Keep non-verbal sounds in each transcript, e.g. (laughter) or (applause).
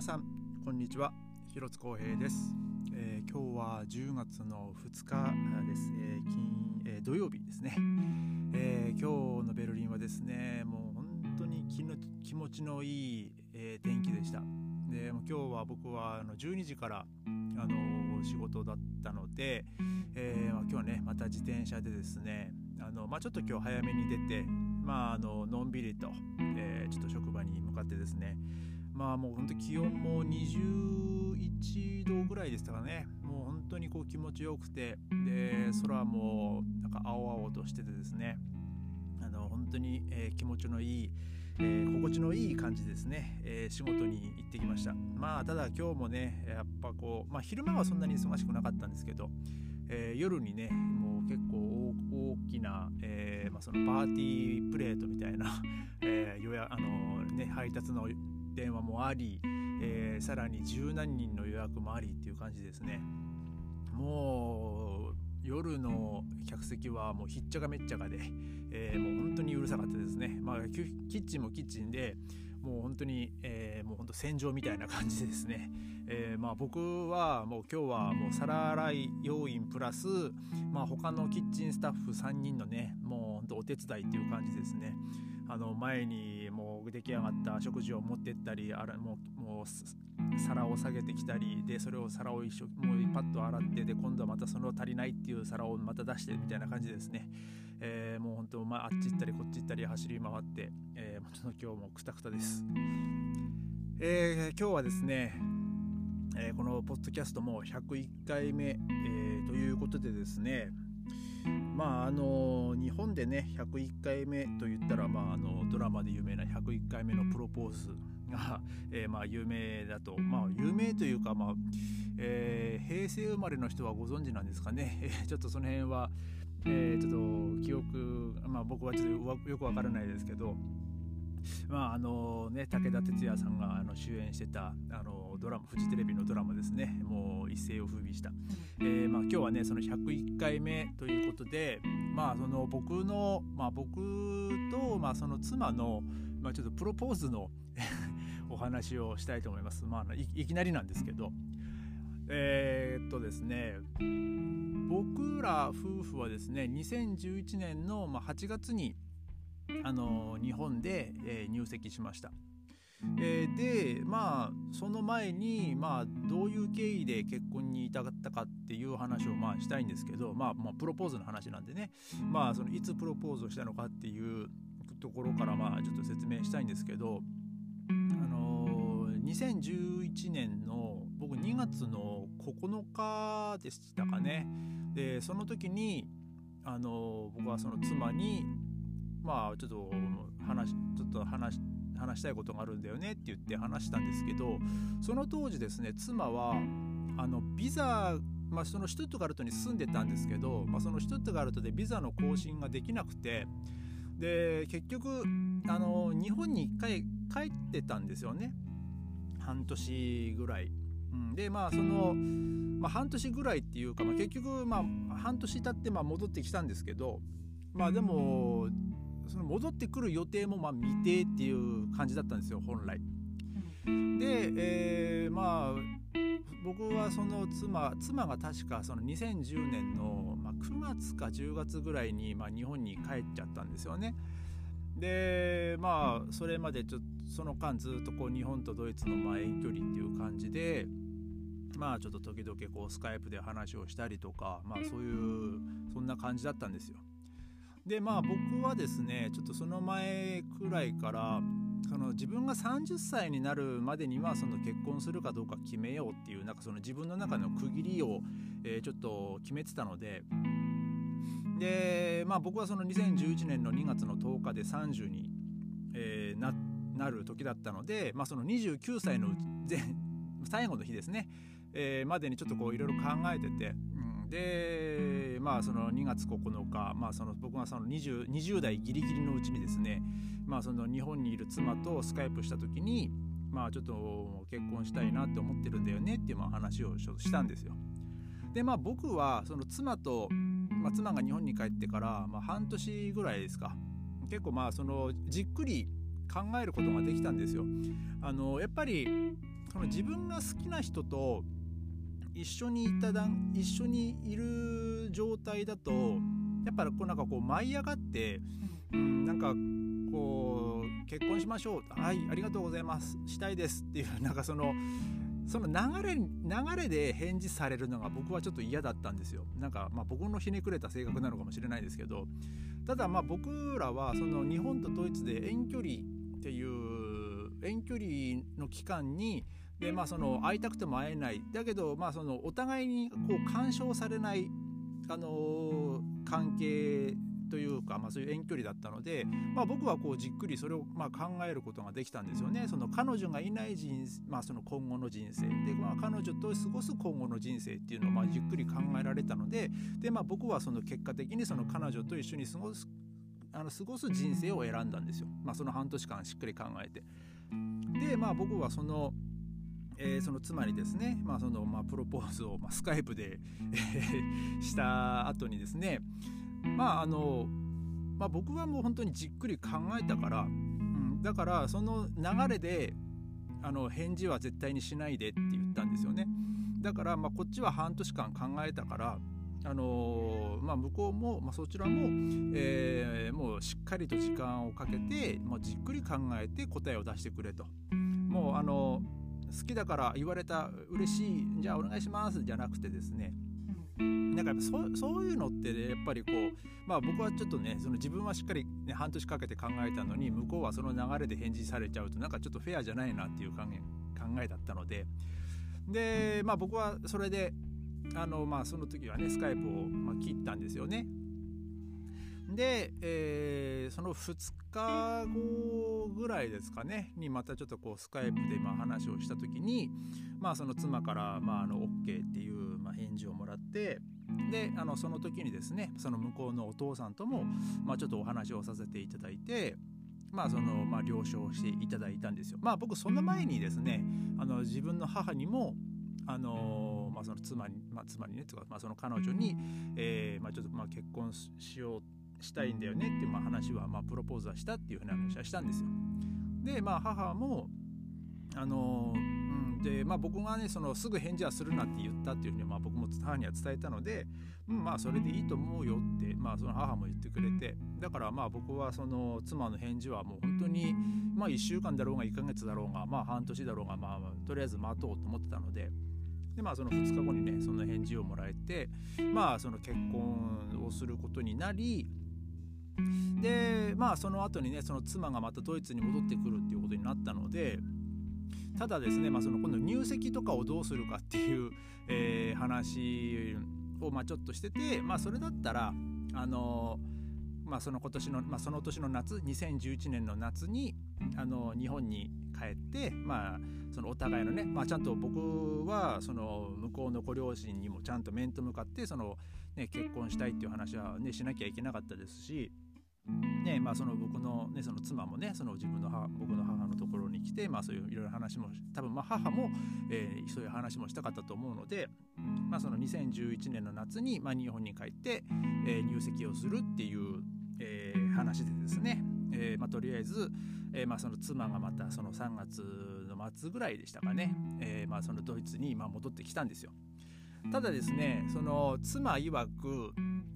皆さんこんにちは。広津光平です、えー、今日は10月の2日です、えー、金、えー、土曜日ですね、え今日のベルリンはですねもう本当に気の気持ちのいい、え天気でした。でも今日は僕はあの12時からあの仕事だったので、えまあ、今日はねまた自転車でですねあの、まあ、ちょっと今日早めに出て、まあ、あののんびりと、えちょっと職場に向かってですねまあもう本当気温も21度ぐらいでしたかね。もう本当にこう気持ちよくて。で空もなんか青々としててですね。あの本当に、えー、気持ちのいい、えー、心地のいい感じですね、えー、仕事に行ってきました。まあただ今日もねやっぱこうまあ昼間はそんなに忙しくなかったんですけど、え夜にねもう結構大きな、えまあ、そのパーティープレートみたいな、(laughs) え予約あのね配達の電話もあり、えー、さらに十何人の予約もありっていう感じですね。もう夜の客席はもうひっちゃかめっちゃかで、えー、もう本当にうるさかったですね、まあ、キッチンもキッチンでもう本当に、えー、もう本当戦場みたいな感じですね、えー、まあ、僕はもう今日はもう皿洗い要員プラス、まあ、他のキッチンスタッフ3人のねもう本当お手伝いっていう感じですね。あの前にもう出来上がった食事を持ってったりあらもうもう皿を下げてきたりでそれを皿を一緒もうパッと洗ってで今度はまたその足りないっていう皿をまた出してみたいな感じですね、えー、もう本当、まあ、あっち行ったりこっち行ったり走り回って、えー、ちょっと今日もくたくたです、えー、今日はですねえー、このポッドキャストも101回目、えー、ということでですねまああの日本でね101回目と言ったら、まあ、あのドラマで有名な101回目のプロポーズが、(laughs) えー、まあ有名だとまあ有名というか、まあえー、平成生まれの人はご存知なんですかね、(laughs) えちょっとその辺は、え、ちょっと記憶、まあ、僕はちょっとよくわからないですけどまああのね、武田鉄矢さんがあの主演してたあのドラマフジテレビのドラマですね。もう一世を風靡した、えーまあ、今日はねその101回目ということで、まあ、その僕の、まあ、僕と、まあ、その妻の、まあ、ちょっとプロポーズの (laughs) お話をしたいと思います、まあい、いきなりなんですけど。えー、っとですね僕ら夫婦はですね2011年の8月にあの日本で、えー、入籍しました。えー、でまあその前に、まあ、どういう経緯で結婚に至ったかっていう話をまあしたいんですけど、まあ、まあプロポーズの話なんでね、まあ、そのいつプロポーズをしたのかっていうところからまあちょっと説明したいんですけど、あのー、2011年の僕2月の9日でしたかねでその時に、あのー、僕はその妻にまあちょっと話ちょっと話話したいことがあるんだよねって言って話したんですけどその当時ですね妻はあのビザまあ、そのシュトゥットガルトに住んでたんですけど、まあ、そのシュトゥットガルトでビザの更新ができなくてで結局あの日本に1回帰ってたんですよね半年ぐらい。うん、でまあその、まあ、半年ぐらいっていうか、まあ、結局まあ半年経ってまあ戻ってきたんですけどまあでもその戻ってくる予定もまあ未定っていう感じだったんですよ本来。で、えー、まあ僕はその妻妻が確かその2010年の、ま、9月か10月ぐらいに、まあ、日本に帰っちゃったんですよね。でまあそれまでちょその間ずっとこう日本とドイツのまあ遠距離っていう感じでまあちょっと時々こうスカイプで話をしたりとかまあそういうそんな感じだったんですよ。でまあ僕はですねちょっとその前くらいからその自分が30歳になるまでにはその結婚するかどうか決めようっていうなんかその自分の中の区切りを、えー、ちょっと決めてたのででまあ僕はその2011年の2月の10日で30に、えー、ななる時だったので、まあ、その29歳の前最後の日ですね、えー、までにちょっとこういろいろ考えてて、でまあその2月9日、まあ、その僕がその 20, 20代ギリギリのうちにですね、まあ、その日本にいる妻とスカイプした時に、まあ、ちょっと結婚したいなって思ってるんだよねっていう話をしたんですよ。でまあ僕はその妻と、まあ、妻が日本に帰ってから、まあ、半年ぐらいですか結構まあそのじっくり考えることができたんですよ。あのやっぱりその自分が好きな人と一緒にいただん一緒にいる状態だとやっぱりこうなんかこう舞い上がって、うん、なんかこう結婚しましょうはいありがとうございますしたいですっていうなんかそのその流れ流れで返事されるのが僕はちょっと嫌だったんですよ。なんかまあ僕のひねくれた性格なのかもしれないですけどただまあ僕らはその日本とドイツで遠距離っていう遠距離の期間にでまあその会いたくても会えないだけどまあそのお互いにこう干渉されないあの関係というか、まあ、そういう遠距離だったので、まあ、僕はこうじっくりそれをまあ考えることができたんですよね。その彼女がいない人、まあ、その今後の人生で、まあ、彼女と過ごす今後の人生っていうのをまあじっくり考えられたのでで、まあ、僕はその結果的にその彼女と一緒に過ごすあの過ごす人生を選んだんですよ。まあ、その半年間しっかり考えて。でまあ僕はそのえー、その妻にですね、まあそのまあ、プロポーズを、まあ、スカイプで、した後にですねまああの、まあ、僕はもう本当にじっくり考えたから、うん、だからその流れであの返事は絶対にしないでって言ったんですよねだからまあこっちは半年間考えたからあのー、まあ、向こうも、まあ、そちらも、えー、もうしっかりと時間をかけて、まあ、じっくり考えて答えを出してくれと。もうあのー好きだから言われた嬉しいじゃあお願いしますじゃなくてですね。なんかやっぱそそういうのって、ね、やっぱりこうまあ僕はちょっとねその自分はしっかり、ね、半年かけて考えたのに向こうはその流れで返事されちゃうとなんかちょっとフェアじゃないなっていう考え考えだったので。でまあ僕はそれであのまあその時はねスカイプを、まあ、切ったんですよね。で、えー、その2日後ぐらいですかねにまたちょっとこうスカイプでまあ話をした時に、まあ、その妻からまああの OK っていうまあ返事をもらってであのその時にですねその向こうのお父さんともまあちょっとお話をさせていただいて。まあそのまあ了承していただいたんですよ。まあ僕その前にですねあの自分の母にもあのまあ、その妻に、まあ、妻にねとか、まあ、その彼女に、えーまあ、ちょっとまあ結婚しようしたいんだよねっていうまあ話はまあプロポーズはしたっていうふうな話はしたんですよ。でまあ母もあのうんでまあ僕がねそのすぐ返事はするなって言ったっていうふうにまあ僕も母には伝えたので、うん、まあそれでいいと思うよってまあその母も言ってくれてだからまあ僕はその妻の返事はもう本当にまあ1週間だろうが1ヶ月だろうがまあ半年だろうがまあとりあえず待とうと思ってたので。でまあその2日後にねその返事をもらえてまあその結婚をすることになりでまあその後にねその妻がまたドイツに戻ってくるっていうことになったのでただですね、まあ、その今度入籍とかをどうするかっていう、えー、話をまあちょっとしててまあそれだったらあのまあ、その今年の、まあ、その年の夏2011年の夏にあの日本に帰って、まあ、そのお互いのね、まあ、ちゃんと僕はその向こうのご両親にもちゃんと面と向かってその、ね、結婚したいっていう話は、ね、しなきゃいけなかったですしねまあ、その僕の,、ね、その妻もねその自分の母僕の母のところに来て、まあ、そういういろいろ話も多分まあ母も、えー、そういう話もしたかったと思うので、まあ、その2011年の夏に、まあ、日本に帰って、えー、入籍をするっていう、えー、話でですね、えーまあ、とりあえず、えーまあ、その妻がまたその3月の末ぐらいでしたかね、えーまあ、そのドイツにまあ戻ってきたんですよ。ただですねその妻曰く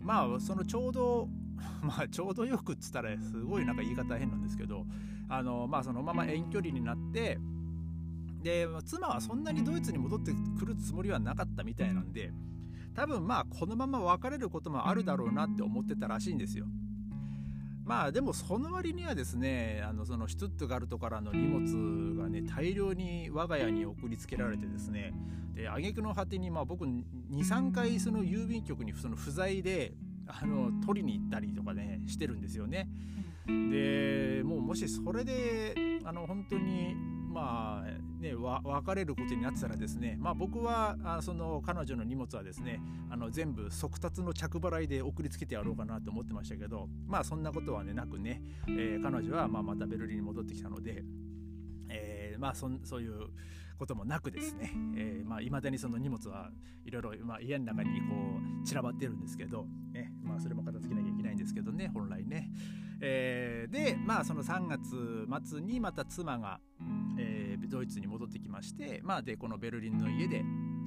まあそのちょうど (laughs) まあちょうどよくっつったらすごいなんか言い方変なんですけどあのまあそのまま遠距離になってで妻はそんなにドイツに戻ってくるつもりはなかったみたいなんで多分まあこのまま別れることもあるだろうなって思ってたらしいんですよ。まあでもその割にはですねあのそのシュトゥットガルトからの荷物がね大量に我が家に送りつけられてですねで挙句の果てにまあ僕23回その郵便局にその不在であの取りに行ったりとかねしてるんですよね。でもうもしそれであの本当にまあね別れることになってたらですねまあ僕はあその彼女の荷物はですねあの全部速達の着払いで送りつけてやろうかなと思ってましたけどまあそんなことはねなくね、えー、彼女はまあまたベルリンに戻ってきたので、えー、まあそそういうこともなくですね、えー、まあ、未だにその荷物はいろいろ、家の中にこう散らばってるんですけど、ね、まあ、それも片付けなきゃいけないんですけどね、本来ね。えー、で、まあ、その3月末にまた妻が、えー、ドイツに戻ってきまして、まあ、でこのベルリンの家で、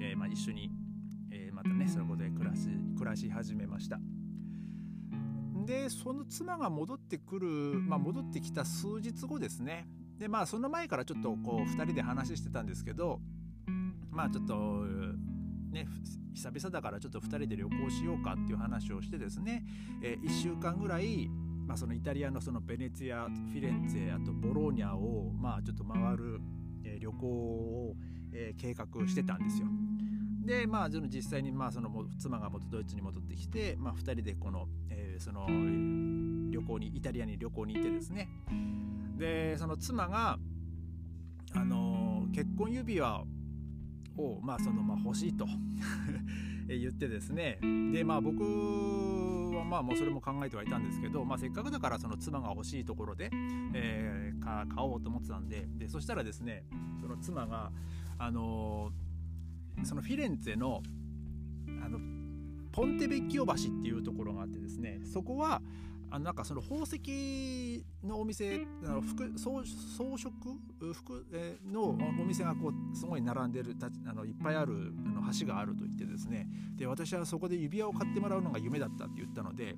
えー、まあ、一緒に、えー、またねそこで暮らし暮らし始めました。でその妻が戻ってくる、まあ、戻ってきた数日後ですねでまあその前からちょっとこう2人で話してたんですけどまあちょっとね久々だからちょっと2人で旅行しようかっていう話をしてですね、えー、1週間ぐらい、まあ、そのイタリアのそのベネツィアフィレンツェあとボローニャをまあちょっと回る、えー、旅行を、えー、計画してたんですよ。でまあ実際にまあその妻が元ドイツに戻ってきて、まあ、2人でこの、えー、その旅行にイタリアに旅行に行ってですねでその妻があの結婚指輪を、まあそのまあ、欲しいと (laughs) 言ってですね。でまあ僕はまあもうそれも考えてはいたんですけど、まあ、せっかくだからその妻が欲しいところで、えー、買おうと思ってたんででそしたらですねその妻があのー、そのフィレンツェのあのポンテベッキオ橋っていうところがあってですねそこはあのなんかその宝石のお店あの服装装飾？服、えのお店がこうすごい並んでるあのいっぱいあるあの橋があると言ってですね。で私はそこで指輪を買ってもらうのが夢だったって言ったので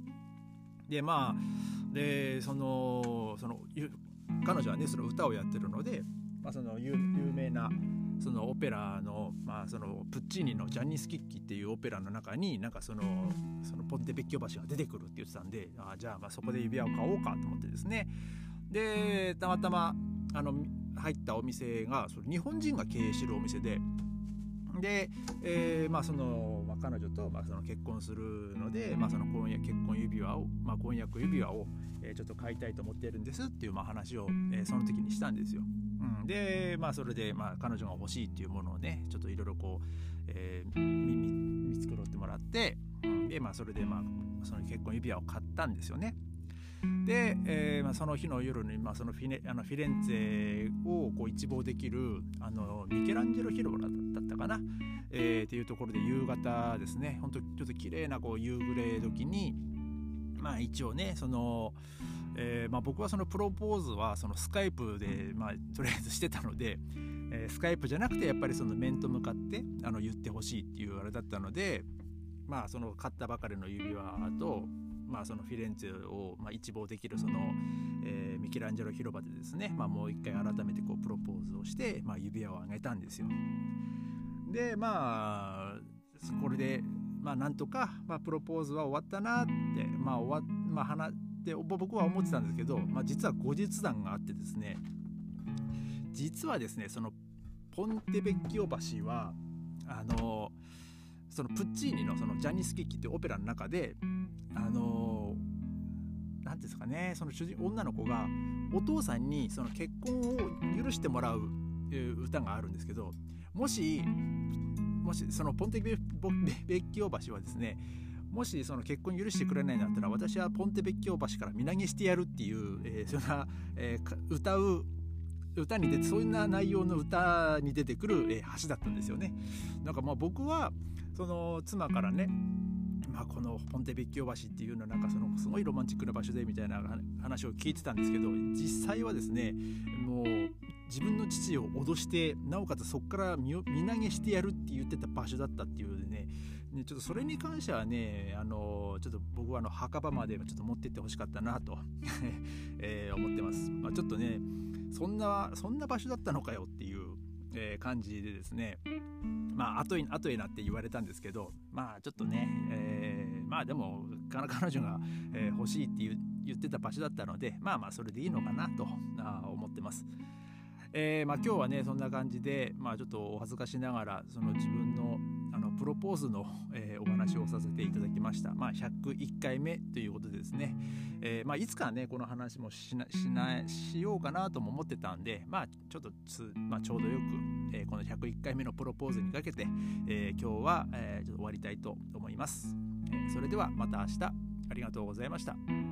でまあでそのその彼女はねその歌をやってるので、まあ、その有名なそのオペラの,、まあそのプッチーニの「ジャンニスキッキ」っていうオペラの中になんかそのそのポンテベッキオ橋が出てくるって言ってたんであじゃあまあそこで指輪を買おうかと思ってですね。でたまたまあの入ったお店がその日本人が経営してるお店でで、えー、まあその、まあ、彼女と、まあ、その結婚するので、まあ、その婚約結婚指輪を、まあ、婚約指輪を、えー、ちょっと買いたいと思ってるんですっていう、まあ、話を、えー、その時にしたんですよ。うん、でまあそれで、まあ、彼女が欲しいっていうものをねちょっといろいろこう、えー、見見繕ってもらって、うん、でまあそれで、まあ、その結婚指輪を買ったんですよね。で、えーまあ、その日の夜に、まあ、そのフィネあのフィレンツェをこう一望できるあのミケランジェロ広場だったかな、えー、っていうところで夕方ですね。本当ちょっと綺麗なこう夕暮れ時にまあ一応ねそのえー、まあ、僕はそのプロポーズはそのスカイプで、まあ、とりあえずしてたので、えー、スカイプじゃなくてやっぱりその面と向かってあの言ってほしいっていうあれだったのでまあその買ったばかりの指輪と、まあ、そのフィレンツェを、まあ、一望できるその、えー、ミケランジェロ広場でですね、まあ、もう一回改めてこうプロポーズをして、まあ、指輪をあげたんですよ。でまあこれでまあなんとか、まあ、プロポーズは終わったなってまあ終わまあ話って僕は思ってたんですけど、まあ、実は後日談があってですね実はですねそのポンテベッキオ橋はあのそのプッチーニのそのジャニス・キッキっていうオペラの中であの何ていうんですかねその主人女の子がお父さんにその結婚を許してもらう歌があるんですけどもしもしそのポンテベッキオ橋はですねもしその結婚許してくれないんだったら私はポンテベッキオ橋から身投げしてやるっていう、えー、そんな、えー、歌う歌に出てそんな内容の歌に出てくる、えー、橋だったんですよね。なんかまあ僕はその妻からねまあ、このポンテベッキオ橋っていうのはなんかそのすごいロマンチックな場所でみたいな話を聞いてたんですけど実際はですねもう自分の父を脅してなおかつそこから身身投げしてやるって言ってた場所だったっていうねね、ちょっとそれに関してはね、あのちょっと僕はあの墓場までちょっと持ってってほしかったなと (laughs) え、思ってます。まあ、ちょっとね、そんな、そんな場所だったのかよっていう、えー、感じでですね、まあ、後に、後になって言われたんですけど、まあ、ちょっとね、えー、まあでも、彼女が、え欲しいって言ってた場所だったので、まあまあ、それでいいのかなとあ思ってます。えーまあ、今日はねそんな感じで、まあ、ちょっとお恥ずかしながらその自分のあのプロポーズの、えー、お話をさせていただきました、まあ、101回目ということでですね、えーまあ、いつかねこの話もしなしなしようかなとも思ってたんで、まあ、ちょっとつ、まあ、ちょうどよく、えー、この101回目のプロポーズにかけて、え、今日は、え、ちょっと終わりたいと思います、え、それではまた明日。ありがとうございました。